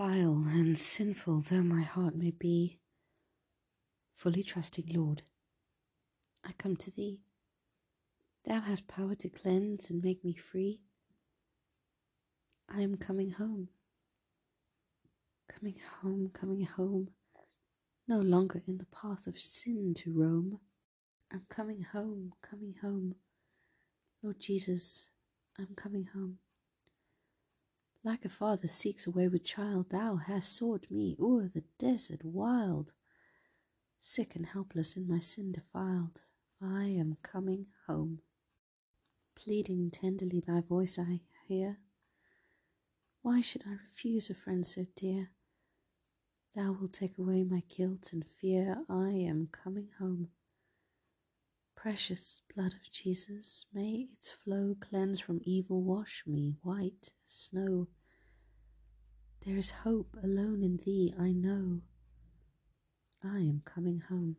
Vile and sinful though my heart may be, fully trusting, Lord, I come to Thee. Thou hast power to cleanse and make me free. I am coming home, coming home, coming home, no longer in the path of sin to roam. I'm coming home, coming home. Lord Jesus, I'm coming home. Like a father seeks a wayward child, thou hast sought me o'er the desert wild. Sick and helpless in my sin defiled, I am coming home. Pleading tenderly thy voice I hear. Why should I refuse a friend so dear? Thou wilt take away my guilt and fear. I am coming home. Precious blood of Jesus, may its flow cleanse from evil, wash me white as snow. There is hope alone in thee, I know. I am coming home.